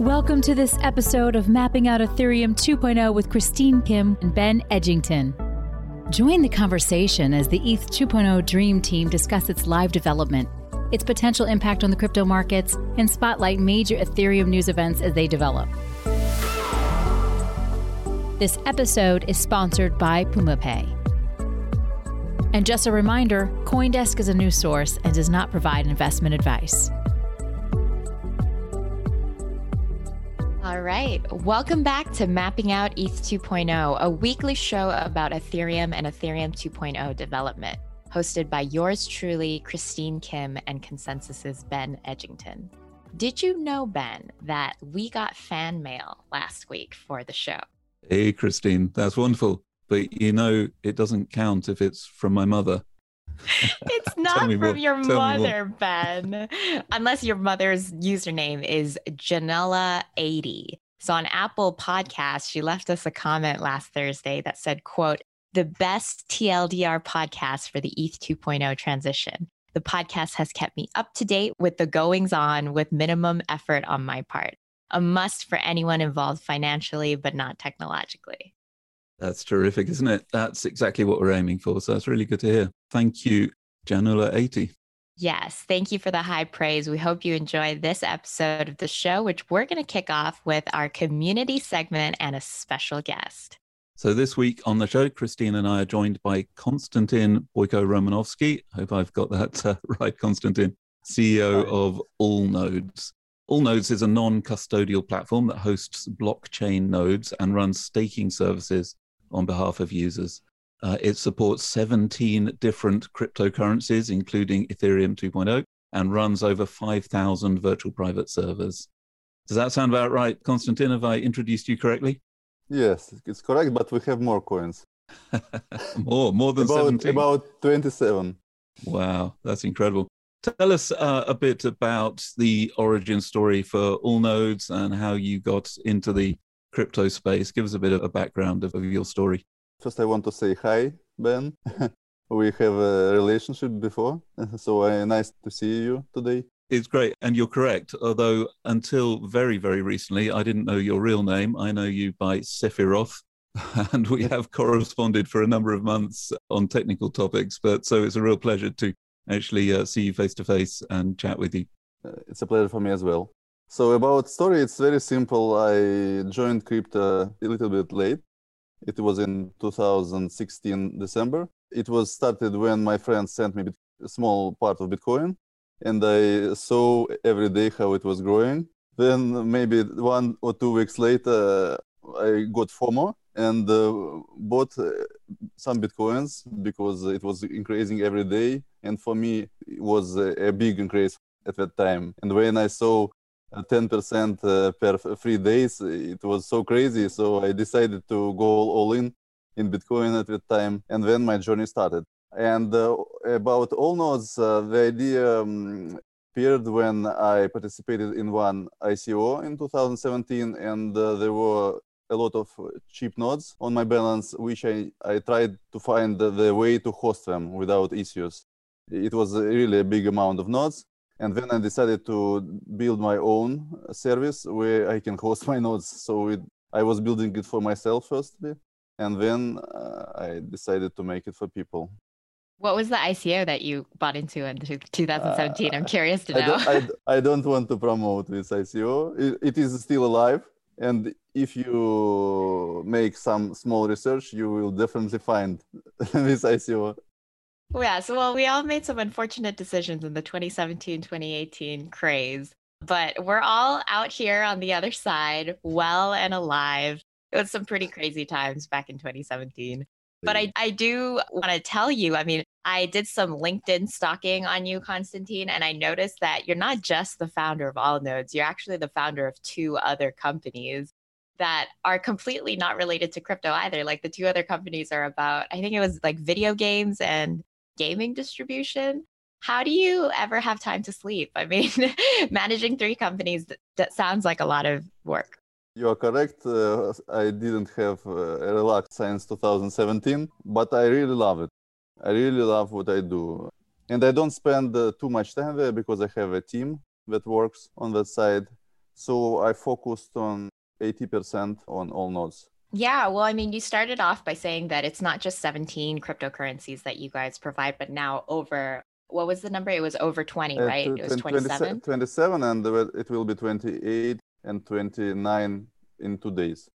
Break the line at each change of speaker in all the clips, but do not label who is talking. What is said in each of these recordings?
Welcome to this episode of Mapping Out Ethereum 2.0 with Christine Kim and Ben Edgington. Join the conversation as the ETH 2.0 Dream Team discuss its live development, its potential impact on the crypto markets, and spotlight major Ethereum news events as they develop. This episode is sponsored by PumaPay. And just a reminder Coindesk is a news source and does not provide investment advice.
All right. Welcome back to Mapping Out ETH 2.0, a weekly show about Ethereum and Ethereum 2.0 development, hosted by yours truly, Christine Kim, and ConsenSys's Ben Edgington. Did you know, Ben, that we got fan mail last week for the show?
Hey, Christine, that's wonderful. But you know, it doesn't count if it's from my mother.
It's not from more, your mother, Ben. Unless your mother's username is Janella80. So on Apple Podcasts, she left us a comment last Thursday that said, quote, the best TLDR podcast for the ETH 2.0 transition. The podcast has kept me up to date with the goings on with minimum effort on my part. A must for anyone involved financially, but not technologically.
That's terrific, isn't it? That's exactly what we're aiming for. So that's really good to hear. Thank you, Janula80.
Yes, thank you for the high praise. We hope you enjoy this episode of the show, which we're going to kick off with our community segment and a special guest.
So this week on the show, Christine and I are joined by Konstantin Boyko Romanovsky. Hope I've got that uh, right, Konstantin, CEO of All Nodes. All Nodes is a non-custodial platform that hosts blockchain nodes and runs staking services on behalf of users. Uh, it supports 17 different cryptocurrencies, including Ethereum 2.0, and runs over 5,000 virtual private servers. Does that sound about right, Konstantin? Have I introduced you correctly?
Yes, it's correct, but we have more coins.
more, more than
about,
17.
About 27.
Wow, that's incredible. Tell us uh, a bit about the origin story for Allnodes and how you got into the crypto space. Give us a bit of a background of, of your story.
First, I want to say hi, Ben. we have a relationship before, so uh, nice to see you today.
It's great, and you're correct. Although until very, very recently, I didn't know your real name. I know you by Sephiroth, and we have corresponded for a number of months on technical topics. But so it's a real pleasure to actually uh, see you face to face and chat with you.
Uh, it's a pleasure for me as well. So about story, it's very simple. I joined crypto a little bit late. It was in 2016 December. It was started when my friend sent me a small part of Bitcoin, and I saw every day how it was growing. Then maybe one or two weeks later, I got FOMO and uh, bought uh, some bitcoins because it was increasing every day, and for me it was a, a big increase at that time. And when I saw 10% uh, per three days. It was so crazy. So I decided to go all in in Bitcoin at that time. And then my journey started. And uh, about Allnodes, uh, the idea um, appeared when I participated in one ICO in 2017. And uh, there were a lot of cheap nodes on my balance, which I, I tried to find the way to host them without issues. It was really a big amount of nodes and then I decided to build my own service where I can host my nodes. So it, I was building it for myself firstly, and then uh, I decided to make it for people.
What was the ICO that you bought into in 2017? Uh, I'm curious to know.
I don't, I, I don't, want to promote this ICO. It, it is still alive. And if you make some small research, you will definitely find this ICO.
Yeah, so well, we all made some unfortunate decisions in the 2017 2018 craze, but we're all out here on the other side, well and alive. It was some pretty crazy times back in 2017. But I, I do want to tell you, I mean, I did some LinkedIn stalking on you, Konstantin, and I noticed that you're not just the founder of All Nodes, you're actually the founder of two other companies that are completely not related to crypto either. Like the two other companies are about, I think it was like video games and gaming distribution how do you ever have time to sleep? I mean managing three companies that, sounds like a lot of work.
You are correct uh, i didn't have uh, a relaxed since 2017 but i really love it. I really love what i do. And i don't spend uh, too much time there because i have a team that works on that side. So I focused on 80% on all nodes.
Yeah, well, I mean, you started off by saying that it's not just 17 cryptocurrencies that you guys provide, but now over what was the number? It was over 20,
Uh,
right? It was 27.
27 and it will be 28 and 29 in two days.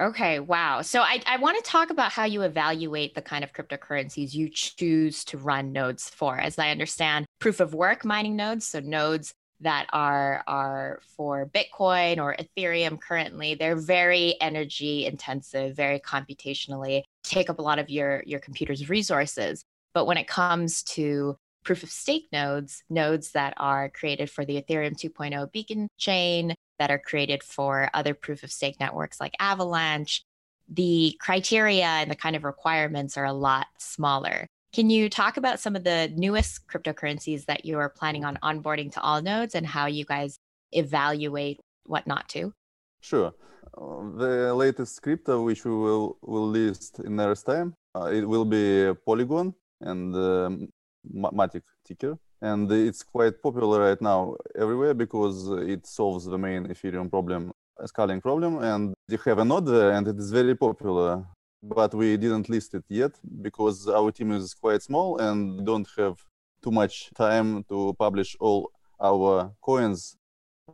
Okay, wow. So I, I want to talk about how you evaluate the kind of cryptocurrencies you choose to run nodes for. As I understand, proof of work mining nodes, so nodes that are are for Bitcoin or Ethereum currently, they're very energy intensive, very computationally, take up a lot of your your computer's resources. But when it comes to proof of stake nodes, nodes that are created for the Ethereum 2.0 beacon chain, that are created for other proof of stake networks like Avalanche, the criteria and the kind of requirements are a lot smaller. Can you talk about some of the newest cryptocurrencies that you are planning on onboarding to all nodes and how you guys evaluate what not to?
Sure. Uh, the latest crypto which we will, will list in nearest time, uh, it will be Polygon and um, Matic ticker. And it's quite popular right now everywhere because it solves the main Ethereum problem, scaling problem. And they have a node there and it is very popular. But we didn't list it yet because our team is quite small and don't have too much time to publish all our coins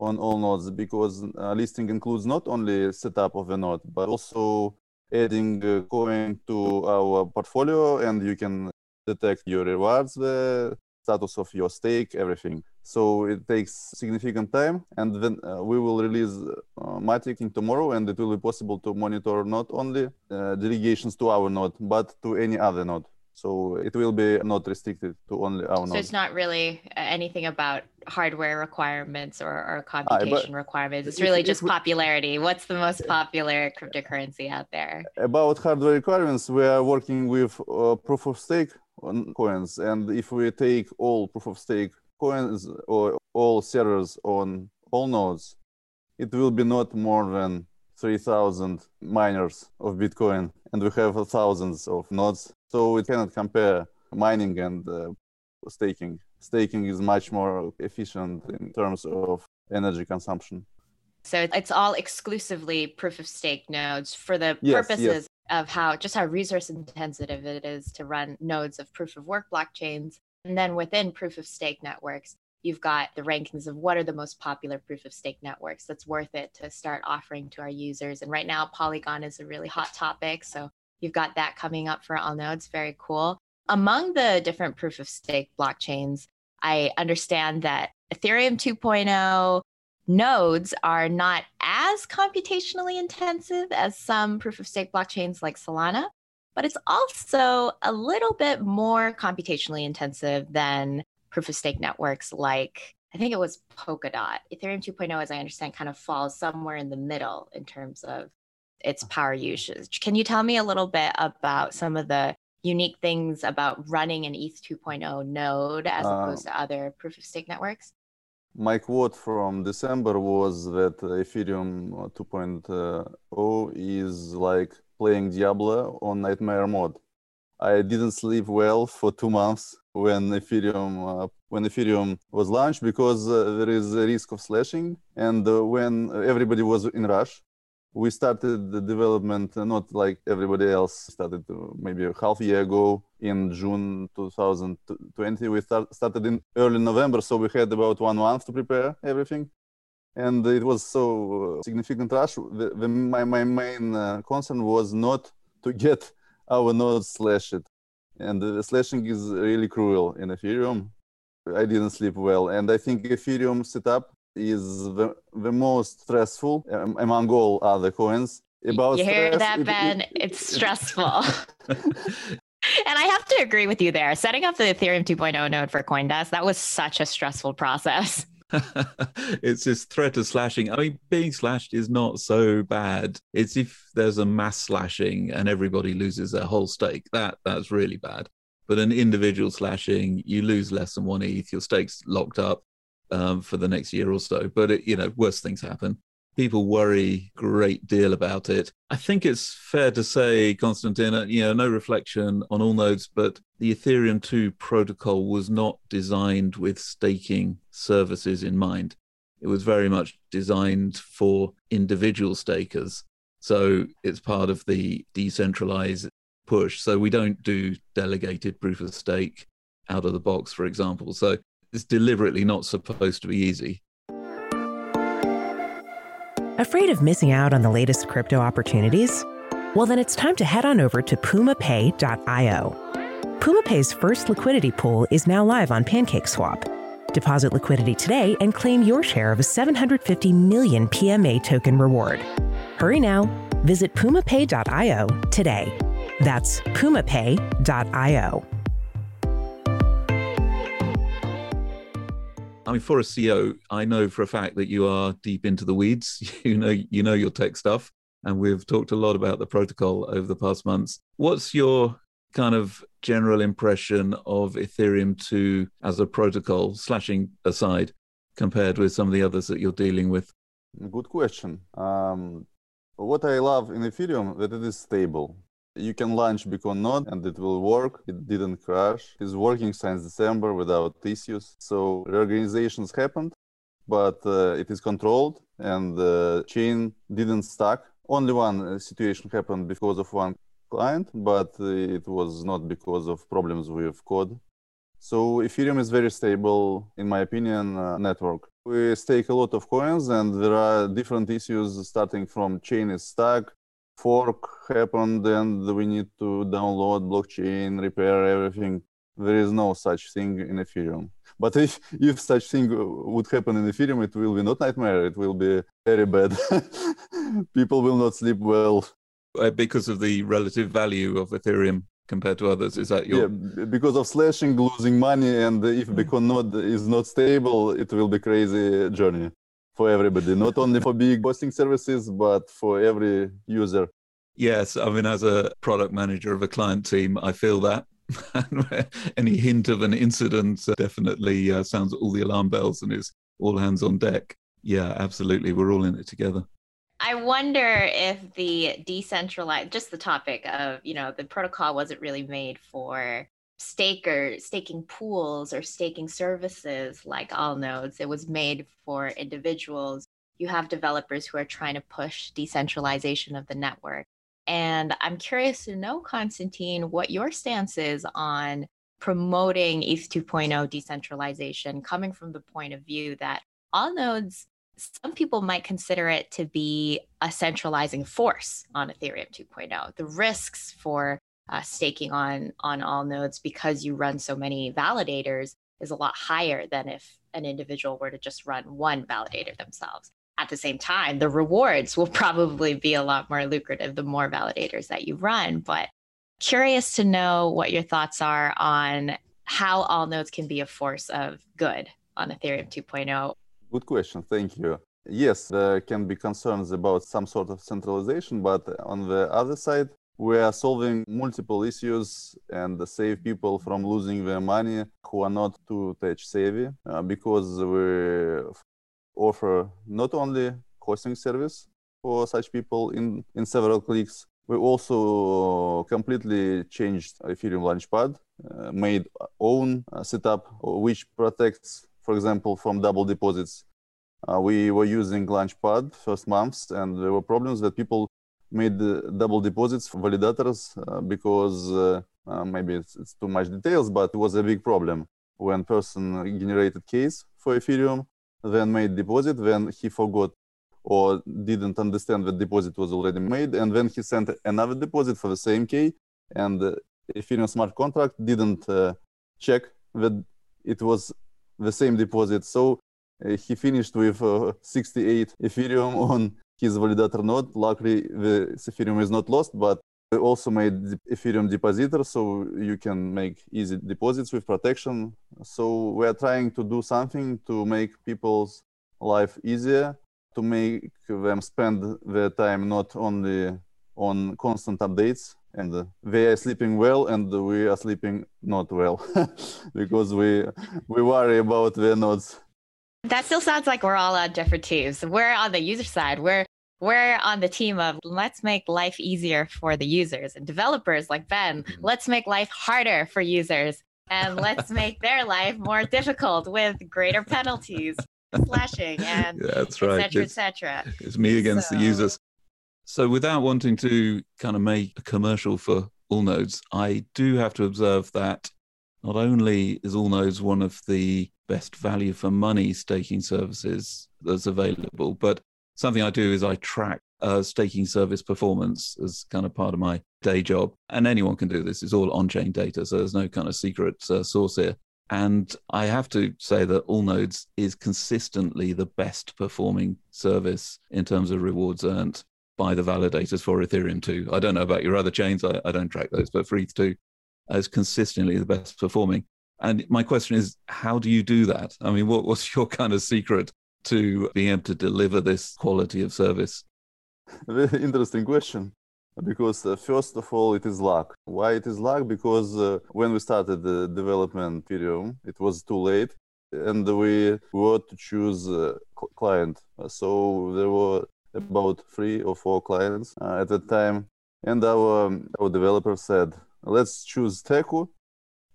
on all nodes because uh, listing includes not only setup of a node but also adding uh, coin to our portfolio and you can detect your rewards the status of your stake everything so it takes significant time and then uh, we will release uh, matic in tomorrow and it will be possible to monitor not only uh, delegations to our node but to any other node so it will be not restricted to only our
So
node
it's not really uh, anything about hardware requirements or, or computation requirements. It's really
if
just
we-
popularity. What's the most popular cryptocurrency out there?
about hardware requirements, we are working with uh, proof of stake coins, and if we take all proof of stake coins or all servers on all nodes, it will be not more than 3,000 miners of Bitcoin, and we have thousands of nodes, so we cannot compare mining and uh, staking. Staking is much more efficient in terms of energy consumption.
So it's all exclusively proof of stake nodes for the
Yes,
purposes
yes.
Of how just how resource intensive it is to run nodes of proof of work blockchains. And then within proof of stake networks, you've got the rankings of what are the most popular proof of stake networks that's worth it to start offering to our users. And right now, Polygon is a really hot topic. So you've got that coming up for all nodes. Very cool. Among the different proof of stake blockchains, I understand that Ethereum 2.0 nodes are not as computationally intensive as some proof of stake blockchains like Solana, but it's also a little bit more computationally intensive than proof of stake networks like I think it was Polkadot. Ethereum 2.0, as I understand, kind of falls somewhere in the middle in terms of its power usage. Can you tell me a little bit about some of the unique things about running an ETH 2.0 node as
Uh,
opposed to other proof of stake networks?
My quote from December was that Ethereum 2.0 is like playing Diablo on nightmare mode. I didn't sleep well for two months when Ethereum uh, when Ethereum was launched because uh, there is a risk of slashing, and uh, when everybody was in rush, we started the development uh, not like everybody else started uh, maybe a half year ago in June 2020. We start, started in early November, so we had about one month to prepare everything. And it was so uh, significant rush. The, the, my, my main uh, concern was not to get our nodes slashed. And the slashing is really cruel in Ethereum. I didn't sleep well. And I think Ethereum setup is the, the most stressful um, among all other coins. About
you hear
stress,
that,
it-
Ben?
it-
it's stressful. And I have to agree with you there. Setting up the Ethereum 2.0 node for Coindesk, that was such a stressful process.
it's this threat of slashing. I mean, being slashed is not so bad. It's if there's a mass slashing and everybody loses their whole stake. That that's really bad. But an individual slashing, you lose less than one ETH, your stake's locked up um, for the next year or so. But it, you know, worse things happen. People worry great deal about it. I think it's fair to say, Konstantin, uh, you know, no reflection on all nodes, but the Ethereum 2 protocol was not designed with staking services in mind. it was very much designed for individual stakers. So it's part of the decentralized push. So we don't do delegated proof of stake out of the box, for example. So it's deliberately not supposed to be easy.
Afraid of missing out on the latest crypto opportunities? Well, then it's time to head on over to pumapay.io. PumaPay's first liquidity pool is now live on PancakeSwap. Deposit liquidity today and claim your share of a 750 million PMA token reward. Hurry now. Visit pumapay.io today. That's pumapay.io.
I mean, for a CEO, I know for a fact that you are deep into the weeds. You know, you know your tech stuff, and we've talked a lot about the protocol over the past months. What's your kind of general impression of Ethereum 2 as a protocol, slashing aside, compared with some of the others that you're dealing with?
Good question. Um, what I love in Ethereum that it is stable. You can launch Bitcoin node and it will work. It didn't crash. It's working since December without issues. So reorganizations happened, but uh, it is controlled and the chain didn't stuck. Only one uh, situation happened because of one client, but uh, it was not because of problems with code. So Ethereum is very stable, in my opinion, uh, network. We stake a lot of coins and there are different issues starting from chain is stuck, fork happened and we need to download blockchain, repair everything. There is no such thing in Ethereum. But if, if such thing would happen in Ethereum, it will be not nightmare. It will be very bad. People will not sleep well.
Uh, because of the relative value of Ethereum compared to others. Is that your?
Yeah, because of slashing, losing money, and if Bitcoin node is not stable, it will be crazy journey for everybody, not only for big hosting services, but for every user.
Yes, I mean, as a product manager of a client team, I feel that. Any hint of an incident definitely uh, sounds all the alarm bells and is all hands on deck. Yeah, absolutely. We're all in it together.
I wonder if the decentralized, just the topic of, you know, the protocol wasn't really made for staker staking pools or staking services like all nodes it was made for individuals. You have developers who are trying to push decentralization of the network. And i'm curious to know Constantine, what your stance is on promoting eth 2.0 decentralization coming from the point of view that all nodes some people might consider it to be a centralizing force on ethereum 2.0 the risks for uh, staking on on all nodes because you run so many validators is a lot higher than if an individual were to just run one validator themselves. At the same time, the rewards will probably be a lot more lucrative the more validators that you run. But curious to know what your thoughts are on how all nodes can be a force of good on Ethereum 2.0.
Good question. Thank you. Yes, there can be concerns about some sort of centralization, but on the other side, we are solving multiple issues and save people from losing their money who are not too tech savvy uh, because we offer not only hosting service for such people in, in several clicks we also completely changed ethereum launchpad uh, made own uh, setup which protects for example from double deposits. Uh, we were using launchpad first months and there were problems that people made double deposits for validators uh, because uh, uh, maybe it's, it's, too much details, but it was a big problem when person generated keys for Ethereum, then made deposit, then he forgot or didn't understand that deposit was already made, and then he sent another deposit for the same key, and uh, Ethereum smart contract didn't uh, check that it was the same deposit. So uh, he finished with 68 Ethereum on his validator node. Luckily, the Ethereum is not lost, but we also made Ethereum depositor, so you can make easy deposits with protection. So we are trying to do something to make people's life easier, to make them spend their time not only on constant updates and they are sleeping well and we are sleeping not well because we we worry about their nodes
that still sounds like we're all on different teams. We're on the user side. We're we're on the team of let's make life easier for the users and developers like Ben. Mm-hmm. Let's make life harder for users and let's make their life more difficult with greater penalties. slashing and
Yeah, that's right.
etc
It's,
etc
it's me against the users. So, without wanting to kind of make a commercial for All Nodes, I do have to observe that not only is All Nodes one of the best value for money staking services that's available, but something I do is I track uh, staking service performance as kind of part of my day job. And anyone can do this. It's all on chain data. So there's no kind of secret uh, source here. And I have to say that All Nodes is consistently the best performing service in terms of rewards earned by the validators for Ethereum 2. I don't know about your other chains. I, I don't track those, but for ETH 2 is consistently the best performing. And my question is, how do you do that? I mean, what, what's your kind of secret to being able to deliver this quality of service?
Very interesting question. Because uh, first of all, it is luck. Why it is luck? Because uh, when we started the development Ethereum, it was too late, and we were to choose a client. So there were about three or four clients uh, at that time, and our um, our developer said, "Let's choose Teku."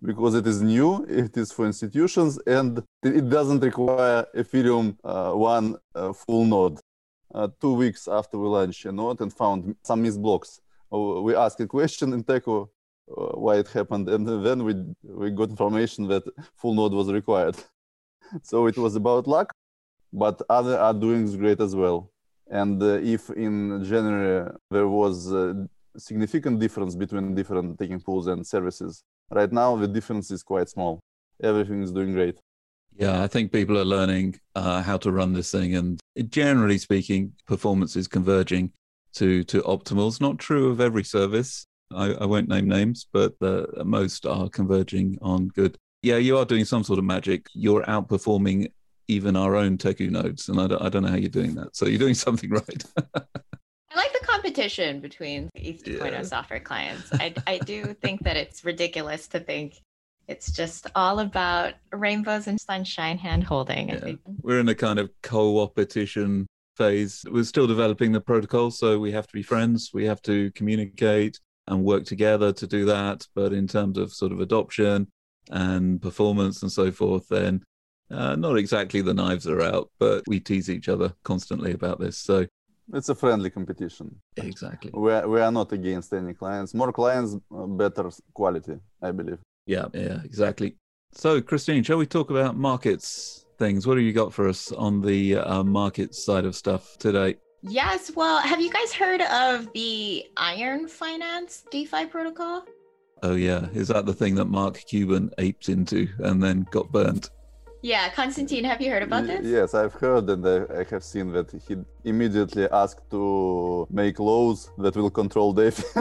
Because it is new, it is for institutions, and it doesn't require Ethereum uh, one uh, full node uh, two weeks after we launched a node and found some missed blocks. Uh, We asked a question in Teku uh, why it happened, and then we we got information that full node was required. so it was about luck, but other are doing great as well. And uh, if in January there was significant difference between different taking pools and services, right now the difference is quite small. Everything is doing great.
Yeah, I think people are learning uh, how to run this thing, and generally speaking, performance is converging to to optimal. It's not true of every service. I, I won't name names, but most are converging on good. Yeah, you are doing some sort of magic. You're outperforming even our own Teku nodes, and I don't, I don't know how you're doing that. So you're doing something right.
I like the competition between 2.0
Yeah.
software clients. I, I do think that it's ridiculous to think it's just all about rainbows and sunshine hand holding.
Yeah. We're in a kind of co-opetition phase. We're still developing the protocol, so we have to be friends. We have to communicate and work together to do that. But in terms of sort of adoption and performance and so forth, then uh, not exactly the knives are out, but we tease each other constantly about this. So
It's a friendly competition.
exactly,
We are, we are not against any clients. More clients, uh, better quality, I believe.
yeah, yeah, exactly. So Christine, shall we talk about markets things? What have you got for us on the uh, market side of stuff today?
Yes. Well, have you guys heard of the Iron Finance DeFi protocol?
Oh yeah, is that the thing that Mark Cuban aped into and then got burnt?
Yeah, Constantine, have you heard about this?
Yes, I've heard and I, have seen that he immediately asked to make laws that will control DeFi.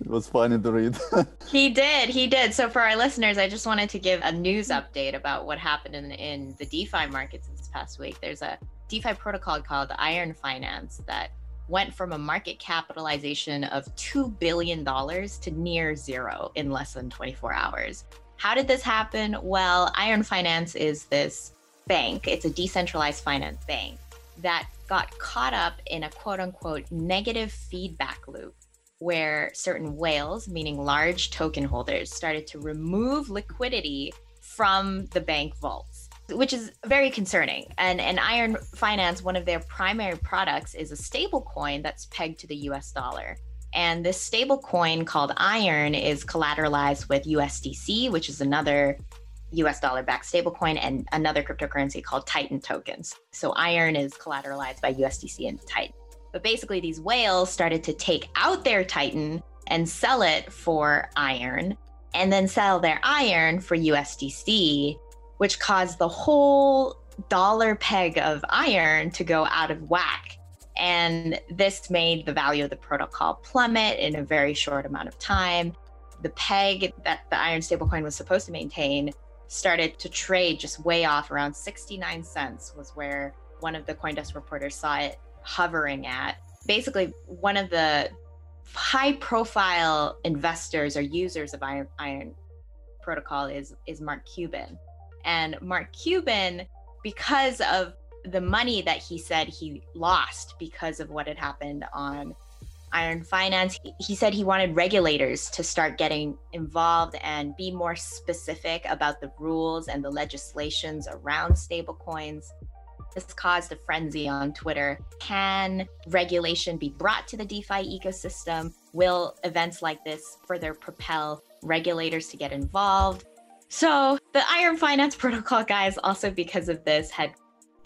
it was funny to read.
He did. He did. So, for our listeners, I just wanted to give a news update about what happened in, in the DeFi markets this past week. There's a DeFi protocol called Iron Finance that went from a market capitalization of $2 billion to near zero in less than 24 hours. How did this happen? Well, Iron Finance is this bank, it's a decentralized finance bank that got caught up in a quote unquote negative feedback loop where certain whales, meaning large token holders, started to remove liquidity from the bank vaults, which is very concerning. And, and Iron Finance, one of their primary products, is a stable coin that's pegged to the US dollar. And this stable coin called Iron is collateralized with USDC, which is another US dollar backed stablecoin, and another cryptocurrency called Titan tokens. So Iron is collateralized by USDC and Titan. But basically, these whales started to take out their Titan and sell it for iron, and then sell their iron for USDC, which caused the whole dollar peg of iron to go out of whack. And this made the value of the protocol plummet in a very short amount of time. The peg that the iron stablecoin was supposed to maintain started to trade just way off. Around 69 cents was where one of the coindesk reporters saw it hovering at. Basically one of the high profile investors or users of iron, iron protocol is is mark cuban. And mark cuban because of the money that he said he lost because of what had happened on Iron Finance, he- said he wanted regulators to start getting involved and be more specific about the rules and the legislations around stablecoins. This caused a frenzy on Twitter. Can regulation be brought to the DeFi ecosystem? Will events like this further propel regulators to get involved? So, the Iron Finance Protocol guys, also because of this, had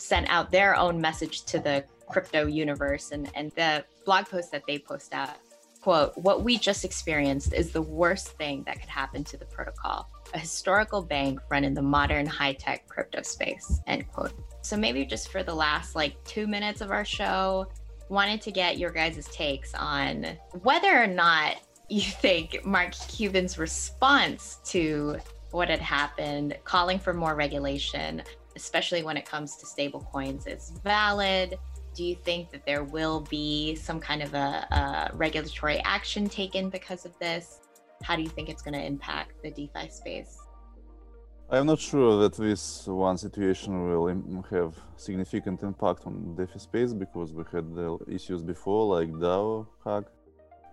sent out their own message to the crypto universe and, and the blog post that they post out quote what we just experienced is the worst thing that could happen to the protocol a historical bank run in the modern high-tech crypto space end quote. So maybe just for the last like two minutes of our show wanted to get your guys' takes on whether or not you think mark cuban's response to what had happened calling for more regulation especially when it comes to stablecoins is valid do you think that there will be some kind of a, a regulatory action taken because of this? How do you think it's going to impact the DeFi space?
I'm not sure that this one situation will have significant impact on DeFi space because we had the issues before, like DAO hack.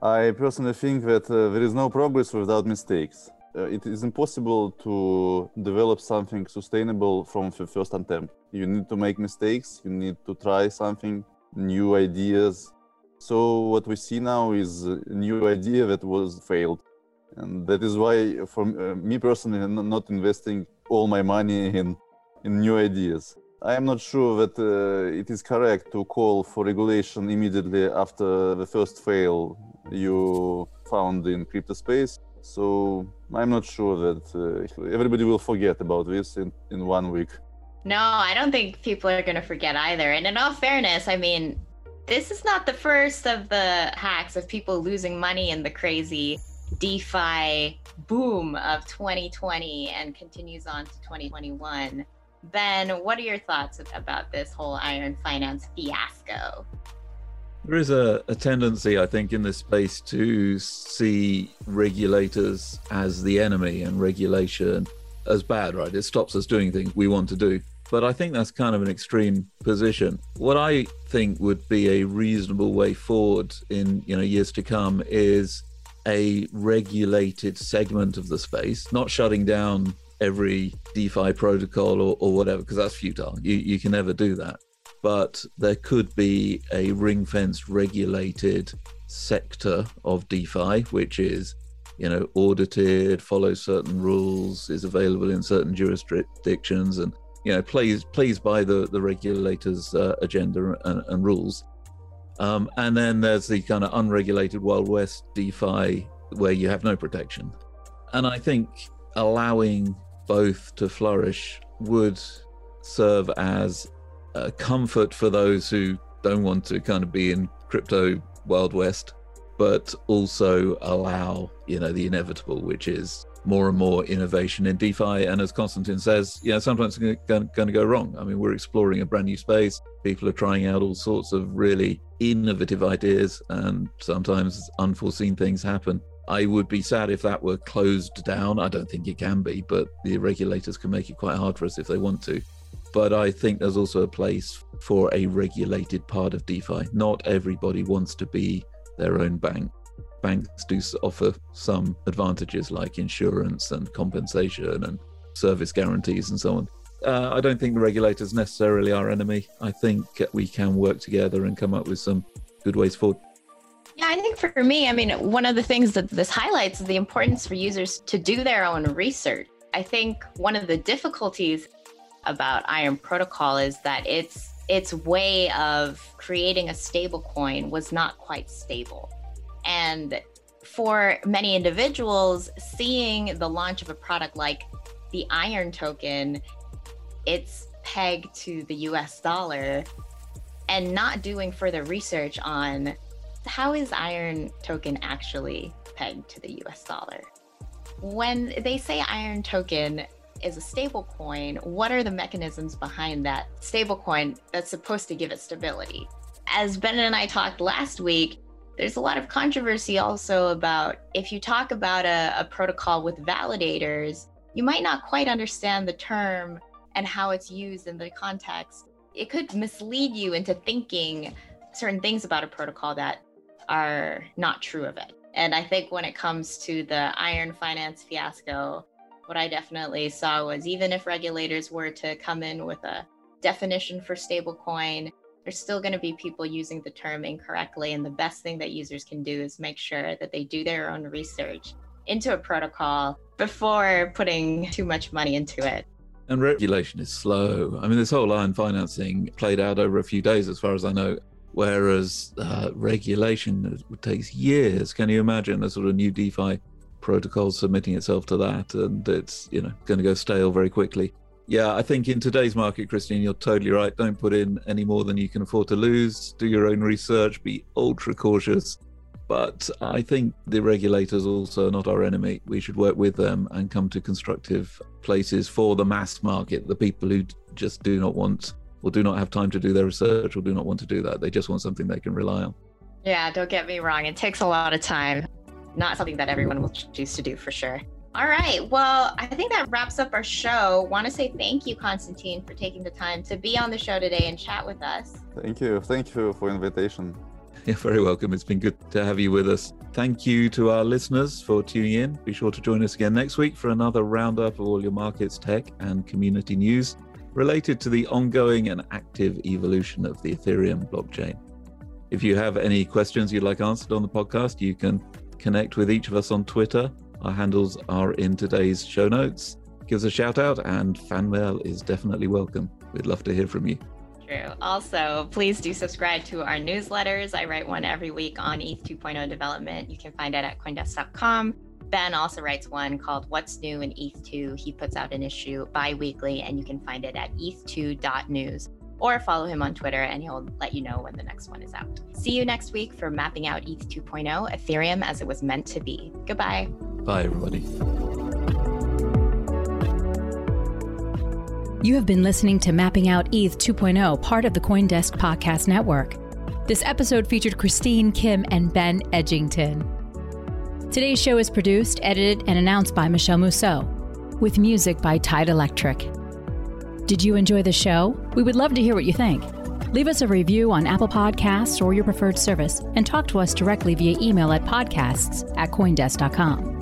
I personally think that uh, there is no progress without mistakes. Uh, it is impossible to develop something sustainable from the first attempt. You need to make mistakes, you need to try something, new ideas. So what we see now is a new idea that was failed. And that is why, for uh, me personally, I'm not investing all my money in, in new ideas. I am not sure that uh, it is correct to call for regulation immediately after the first fail you found in crypto space. So I'm not sure that uh, everybody will forget about this in, in one week.
No, I don't think people are going to forget either. And in all fairness, I mean, this is not the first of the hacks of people losing money in the crazy DeFi boom of 2020 and continues on to 2021. Ben, what are your thoughts about this whole iron finance fiasco?
There is a, a, tendency, I think, in this space to see regulators as the enemy and regulation as bad, right? It stops us doing things we want to do. But I think that's kind of an extreme position. What I think would be a reasonable way forward in you know years to come is a regulated segment of the space, not shutting down every DeFi protocol or, or whatever, because that's futile. You you can never do that but there could be a ring fence regulated sector of DeFi, which is, you know, audited, follows certain rules, is available in certain jurisdictions, and you know, plays plays by the the regulators' uh, agenda and, and rules. Um, and then there's the kind of unregulated Wild West DeFi where you have no protection. And I think allowing both to flourish would serve as uh, comfort for those who don't want to kind of be in crypto wild west, but also allow you know the inevitable, which is more and more innovation in DeFi. And as Konstantin says, you know, sometimes it's going, to go wrong. I mean, we're exploring a brand new space. People are trying out all sorts of really innovative ideas, and sometimes unforeseen things happen. I would be sad if that were closed down. I don't think it can be, but the regulators can make it quite hard for us if they want to but I think there's also a place for a regulated part of DeFi. Not everybody wants to be their own bank. Banks do offer some advantages like insurance and compensation and service guarantees and so on. Uh, I don't think the regulators necessarily are enemy. I think we can work together and come up with some good ways forward.
Yeah, I think for me, I mean, one of the things that this highlights is the importance for users to do their own research. I think one of the difficulties about Iron Protocol is that its its way of creating a stable coin was not quite stable. And for many individuals, seeing the launch of a product like the Iron token, it's pegged to the US dollar, and not doing further research on how is Iron token actually pegged to the US dollar. When they say Iron token, is a stable coin, what are the mechanisms behind that stable coin that's supposed to give it stability? As Ben and I talked last week, there's a lot of controversy also about if you talk about a, a protocol with validators, you might not quite understand the term and how it's used in the context. It could mislead you into thinking certain things about a protocol that are not true of it. And I think when it comes to the iron finance fiasco, what I definitely saw was even if regulators were to come in with a definition for stablecoin, there's still going to be people using the term incorrectly. And the best thing that users can do is make sure that they do their own research into a protocol before putting too much money into it.
And regulation is slow. I mean, this whole iron financing played out over a few days, as far as I know, whereas uh, regulation takes years. Can you imagine a sort of new DeFi protocol submitting itself to that? And it's, you know, going to go stale very quickly. Yeah, I think in today's market, Christine, you're totally right. Don't put in any more than you can afford to lose. Do your own research, be ultra cautious. But I think the regulators also are not our enemy. We should work with them and come to constructive places for the mass market, the people who just do not want or do not have time to do their research or do not want to do that. They just want something they can rely on.
Yeah, don't get me wrong. It takes a lot of time. Not something that everyone will choose to do for sure. All right. Well, I think that wraps up our show. Want to say thank you, Constantine, for taking the time to be on the show today and chat with us.
Thank you. Thank you for invitation.
You're very welcome. It's been good to have you with us. Thank you to our listeners for tuning in. Be sure to join us again next week for another roundup of all your markets, tech, and community news related to the ongoing and active evolution of the Ethereum blockchain. If you have any questions you'd like answered on the podcast, you can connect with each of us on Twitter our handles are in today's show notes. Give us a shout out, and fan mail is definitely welcome. We'd love to hear from you.
True. Also, please do subscribe to our newsletters. I write one every week on ETH 2.0 development. You can find it at coindesk.com. Ben also writes one called What's New in ETH2. He puts out an issue bi weekly, and you can find it at eth2.news or follow him on Twitter and he'll let you know when the next one is out. See you next week for Mapping Out ETH 2.0 Ethereum as it was meant to be. Goodbye.
Bye, everybody.
You have been listening to Mapping Out ETH 2.0, part of the Coindesk Podcast Network. This episode featured Christine Kim and Ben Edgington. Today's show is produced, edited, and announced by Michele Musso, with music by Tide Electric. Did you enjoy the show? We would love to hear what you think. Leave us a review on Apple Podcasts or your preferred service and talk to us directly via email at podcasts at coindesk.com.